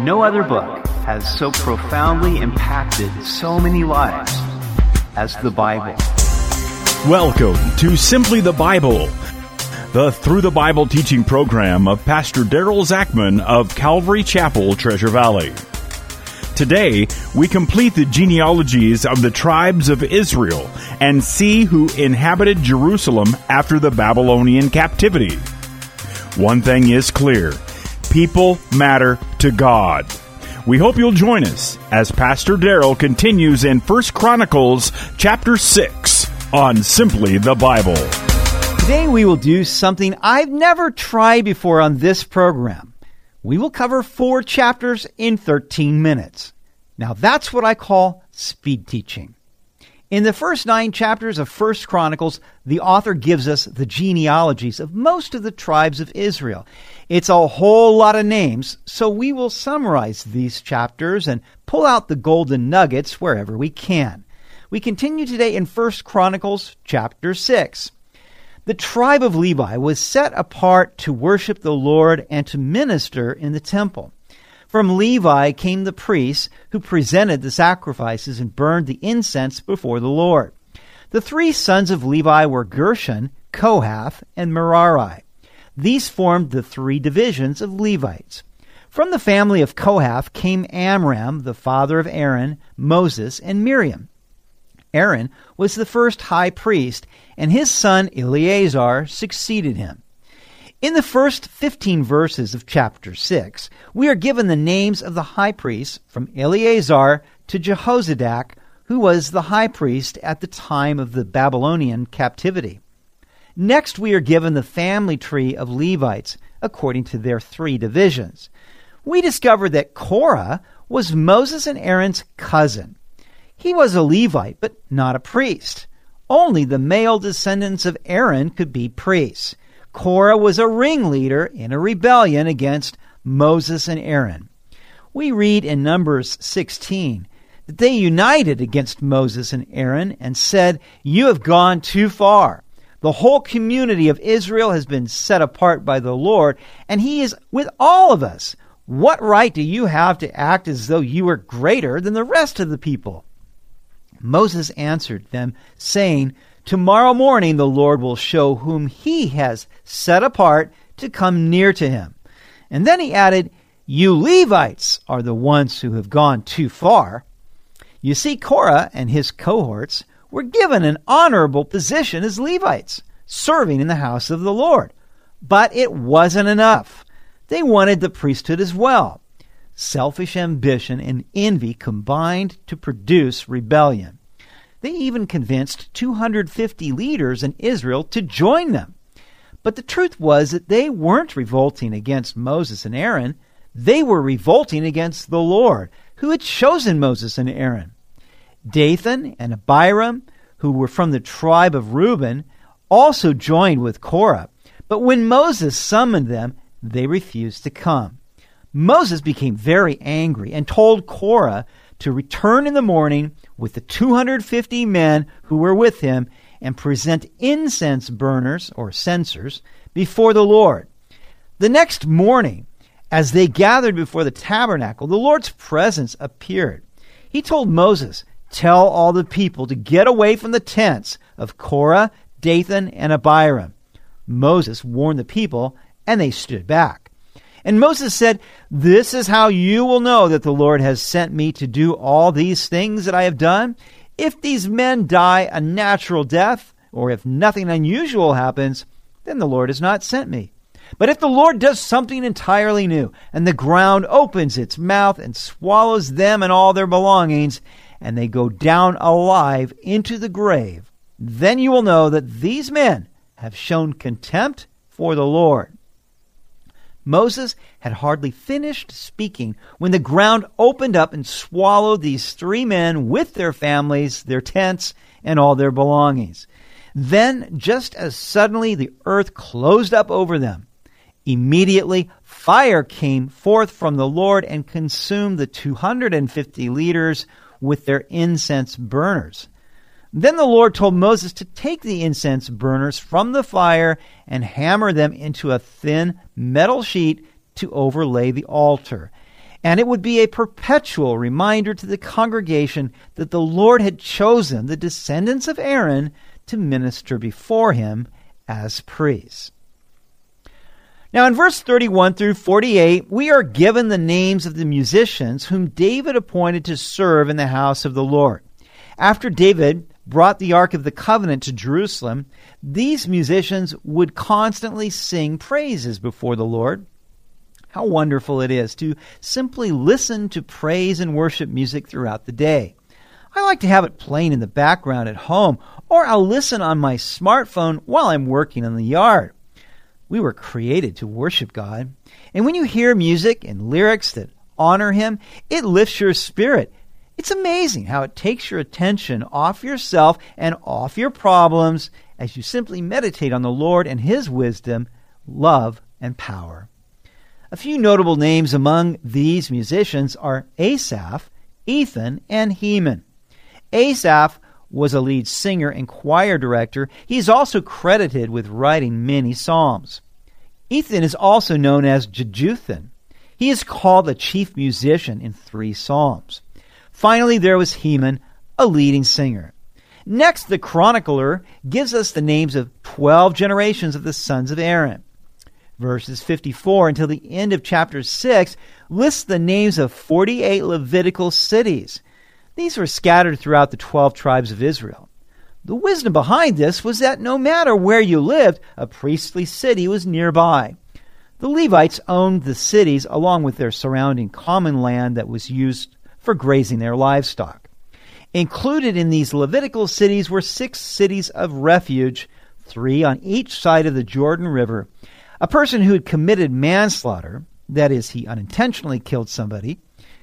No other book has so profoundly impacted so many lives as the Bible. Welcome to Simply the Bible, the Through the Bible teaching program of Pastor Daryl Zachman of Calvary Chapel, Treasure Valley. Today, we complete the genealogies of the tribes of Israel and see who inhabited Jerusalem after the Babylonian captivity. One thing is clear people matter to God. We hope you'll join us as Pastor Daryl continues in 1 Chronicles chapter 6 on Simply the Bible. Today we will do something I've never tried before on this program. We will cover four chapters in 13 minutes. Now that's what I call speed teaching. In the first nine chapters of First Chronicles, the author gives us the genealogies of most of the tribes of Israel. It's a whole lot of names, so we will summarize these chapters and pull out the golden nuggets wherever we can. We continue today in First Chronicles chapter 6. The tribe of Levi was set apart to worship the Lord and to minister in the temple. From Levi came the priests who presented the sacrifices and burned the incense before the Lord. The three sons of Levi were Gershon, Kohath, and Merari. These formed the three divisions of Levites. From the family of Kohath came Amram, the father of Aaron, Moses, and Miriam. Aaron was the first high priest, and his son Eleazar succeeded him. In the first 15 verses of chapter 6, we are given the names of the high priests from Eleazar to Jehozadak, who was the high priest at the time of the Babylonian captivity. Next, we are given the family tree of Levites according to their three divisions. We discover that Korah was Moses and Aaron's cousin. He was a Levite, but not a priest. Only the male descendants of Aaron could be priests. Korah was a ringleader in a rebellion against Moses and Aaron. We read in Numbers 16 that they united against Moses and Aaron and said, You have gone too far. The whole community of Israel has been set apart by the Lord, and He is with all of us. What right do you have to act as though you were greater than the rest of the people? Moses answered them, saying, Tomorrow morning the Lord will show whom he has set apart to come near to him. And then he added, You Levites are the ones who have gone too far. You see, Korah and his cohorts were given an honorable position as Levites, serving in the house of the Lord. But it wasn't enough. They wanted the priesthood as well. Selfish ambition and envy combined to produce rebellion. They even convinced 250 leaders in Israel to join them. But the truth was that they weren't revolting against Moses and Aaron. They were revolting against the Lord, who had chosen Moses and Aaron. Dathan and Abiram, who were from the tribe of Reuben, also joined with Korah. But when Moses summoned them, they refused to come. Moses became very angry and told Korah to return in the morning with the 250 men who were with him and present incense burners or censers before the Lord. The next morning, as they gathered before the tabernacle, the Lord's presence appeared. He told Moses, Tell all the people to get away from the tents of Korah, Dathan, and Abiram. Moses warned the people, and they stood back. And Moses said, This is how you will know that the Lord has sent me to do all these things that I have done. If these men die a natural death, or if nothing unusual happens, then the Lord has not sent me. But if the Lord does something entirely new, and the ground opens its mouth and swallows them and all their belongings, and they go down alive into the grave, then you will know that these men have shown contempt for the Lord. Moses had hardly finished speaking when the ground opened up and swallowed these three men with their families, their tents, and all their belongings. Then, just as suddenly, the earth closed up over them. Immediately, fire came forth from the Lord and consumed the 250 leaders with their incense burners. Then the Lord told Moses to take the incense burners from the fire and hammer them into a thin metal sheet to overlay the altar. and it would be a perpetual reminder to the congregation that the Lord had chosen the descendants of Aaron to minister before him as priests. Now, in verse 31 through 48, we are given the names of the musicians whom David appointed to serve in the house of the Lord. After David brought the Ark of the Covenant to Jerusalem, these musicians would constantly sing praises before the Lord. How wonderful it is to simply listen to praise and worship music throughout the day. I like to have it playing in the background at home, or I'll listen on my smartphone while I'm working in the yard. We were created to worship God. And when you hear music and lyrics that honor Him, it lifts your spirit. It's amazing how it takes your attention off yourself and off your problems as you simply meditate on the Lord and His wisdom, love, and power. A few notable names among these musicians are Asaph, Ethan, and Heman. Asaph was a lead singer and choir director. He is also credited with writing many psalms. Ethan is also known as Jeduthun. He is called the chief musician in three psalms. Finally, there was Heman, a leading singer. Next, the chronicler gives us the names of 12 generations of the sons of Aaron verses 54 until the end of chapter 6 lists the names of 48 Levitical cities. These were scattered throughout the 12 tribes of Israel. The wisdom behind this was that no matter where you lived, a priestly city was nearby. The Levites owned the cities along with their surrounding common land that was used for grazing their livestock. Included in these Levitical cities were six cities of refuge, three on each side of the Jordan River, a person who had committed manslaughter, that is, he unintentionally killed somebody,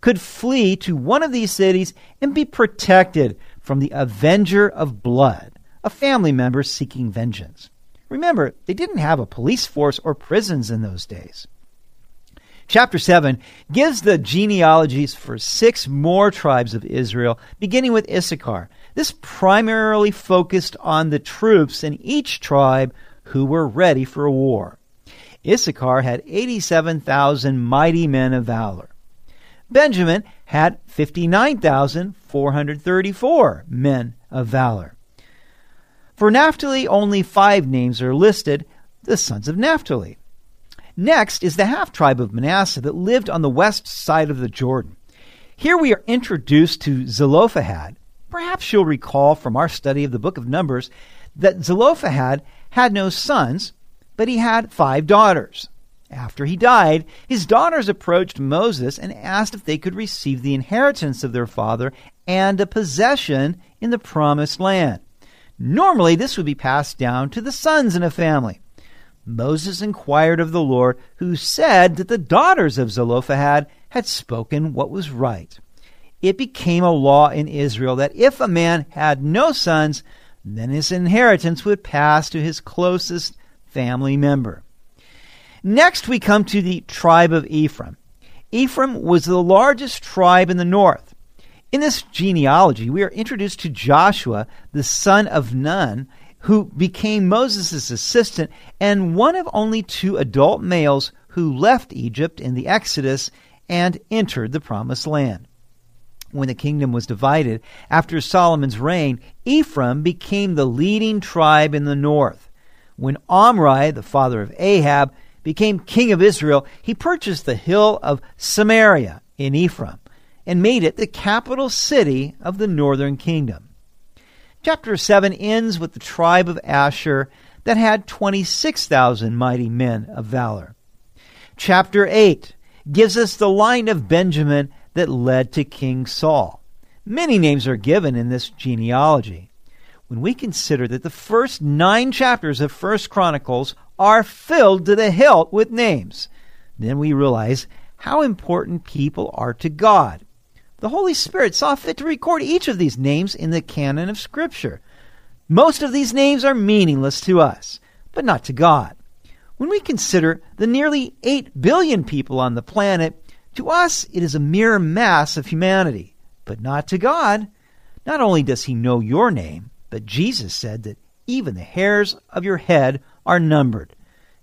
could flee to one of these cities and be protected from the avenger of blood, a family member seeking vengeance. Remember, they didn't have a police force or prisons in those days. Chapter 7 gives the genealogies for six more tribes of Israel, beginning with Issachar. This primarily focused on the troops in each tribe who were ready for war. Issachar had 87,000 mighty men of valor. Benjamin had 59,434 men of valor. For Naphtali, only five names are listed the sons of Naphtali. Next is the half tribe of Manasseh that lived on the west side of the Jordan. Here we are introduced to Zelophehad. Perhaps you'll recall from our study of the book of Numbers that Zelophehad had no sons, but he had five daughters. After he died, his daughters approached Moses and asked if they could receive the inheritance of their father and a possession in the promised land. Normally, this would be passed down to the sons in a family. Moses inquired of the Lord, who said that the daughters of Zelophehad had spoken what was right. It became a law in Israel that if a man had no sons, then his inheritance would pass to his closest family member. Next, we come to the tribe of Ephraim. Ephraim was the largest tribe in the north. In this genealogy, we are introduced to Joshua, the son of Nun, who became Moses' assistant and one of only two adult males who left Egypt in the Exodus and entered the Promised Land. When the kingdom was divided after Solomon's reign, Ephraim became the leading tribe in the north. When Omri, the father of Ahab, became king of Israel, he purchased the hill of Samaria in Ephraim and made it the capital city of the northern kingdom. Chapter 7 ends with the tribe of Asher that had 26,000 mighty men of valor. Chapter 8 gives us the line of Benjamin that led to King Saul. Many names are given in this genealogy when we consider that the first nine chapters of First Chronicles are filled to the hilt with names, then we realize how important people are to God. The Holy Spirit saw fit to record each of these names in the canon of Scripture. Most of these names are meaningless to us, but not to God. When we consider the nearly 8 billion people on the planet, to us it is a mere mass of humanity, but not to God. Not only does He know your name, but Jesus said that even the hairs of your head are numbered.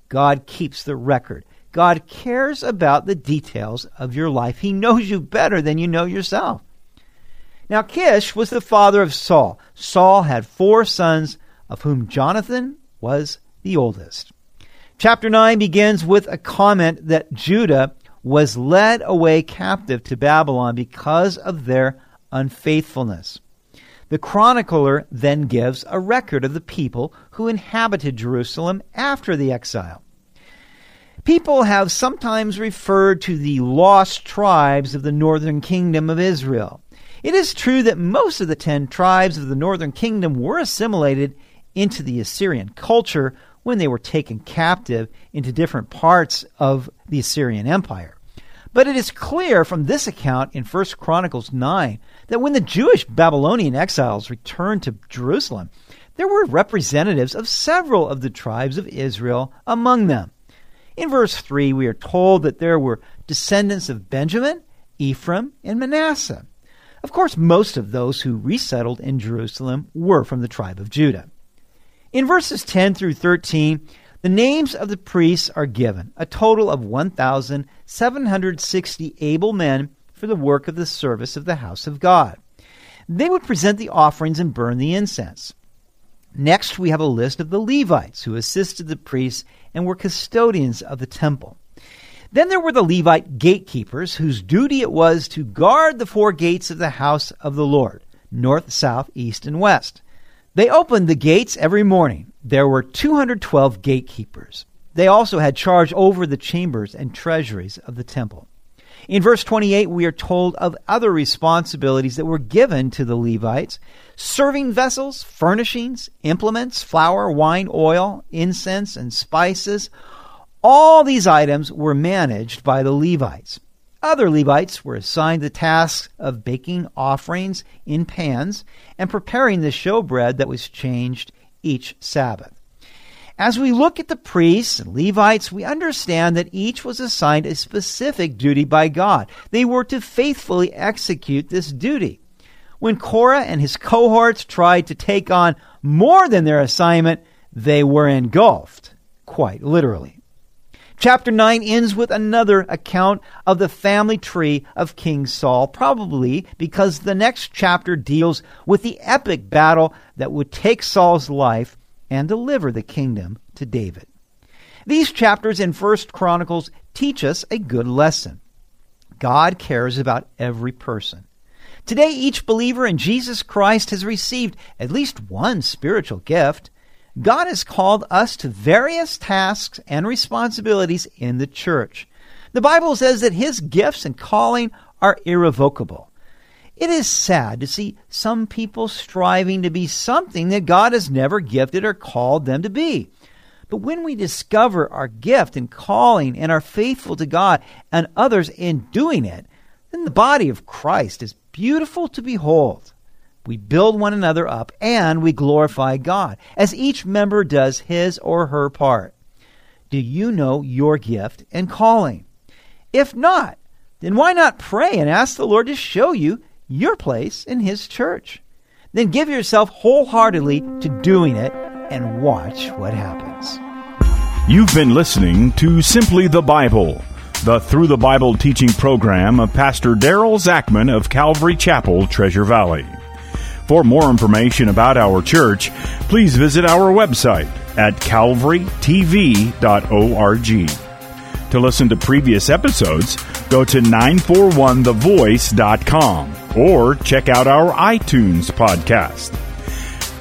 God keeps the record. God cares about the details of your life. He knows you better than you know yourself. Now, Kish was the father of Saul. Saul had four sons, of whom Jonathan was the oldest. Chapter 9 begins with a comment that Judah was led away captive to Babylon because of their unfaithfulness. The chronicler then gives a record of the people who inhabited Jerusalem after the exile. People have sometimes referred to the lost tribes of the northern kingdom of Israel. It is true that most of the ten tribes of the northern kingdom were assimilated into the Assyrian culture when they were taken captive into different parts of the Assyrian Empire. But it is clear from this account in 1 Chronicles 9 that when the Jewish Babylonian exiles returned to Jerusalem, there were representatives of several of the tribes of Israel among them. In verse 3, we are told that there were descendants of Benjamin, Ephraim, and Manasseh. Of course, most of those who resettled in Jerusalem were from the tribe of Judah. In verses 10 through 13, the names of the priests are given, a total of 1,760 able men for the work of the service of the house of God. They would present the offerings and burn the incense. Next, we have a list of the Levites who assisted the priests and were custodians of the temple. Then there were the Levite gatekeepers, whose duty it was to guard the four gates of the house of the Lord north, south, east, and west. They opened the gates every morning. There were 212 gatekeepers. They also had charge over the chambers and treasuries of the temple. In verse 28, we are told of other responsibilities that were given to the Levites serving vessels, furnishings, implements, flour, wine, oil, incense, and spices. All these items were managed by the Levites. Other Levites were assigned the task of baking offerings in pans and preparing the showbread that was changed each Sabbath. As we look at the priests and Levites, we understand that each was assigned a specific duty by God. They were to faithfully execute this duty. When Korah and his cohorts tried to take on more than their assignment, they were engulfed, quite literally. Chapter 9 ends with another account of the family tree of King Saul, probably because the next chapter deals with the epic battle that would take Saul's life and deliver the kingdom to David. These chapters in First Chronicles teach us a good lesson. God cares about every person. Today, each believer in Jesus Christ has received at least one spiritual gift. God has called us to various tasks and responsibilities in the church. The Bible says that His gifts and calling are irrevocable. It is sad to see some people striving to be something that God has never gifted or called them to be. But when we discover our gift and calling and are faithful to God and others in doing it, then the body of Christ is beautiful to behold. We build one another up and we glorify God as each member does his or her part. Do you know your gift and calling? If not, then why not pray and ask the Lord to show you your place in His church. Then give yourself wholeheartedly to doing it and watch what happens. You've been listening to Simply the Bible, the Through the Bible teaching program of Pastor Daryl Zachman of Calvary Chapel, Treasure Valley. For more information about our church, please visit our website at calvarytv.org. To listen to previous episodes, go to 941thevoice.com or check out our iTunes podcast.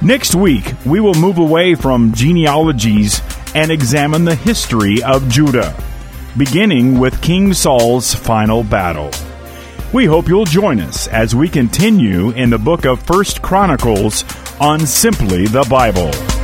Next week, we will move away from genealogies and examine the history of Judah, beginning with King Saul's final battle. We hope you'll join us as we continue in the book of First Chronicles on Simply the Bible.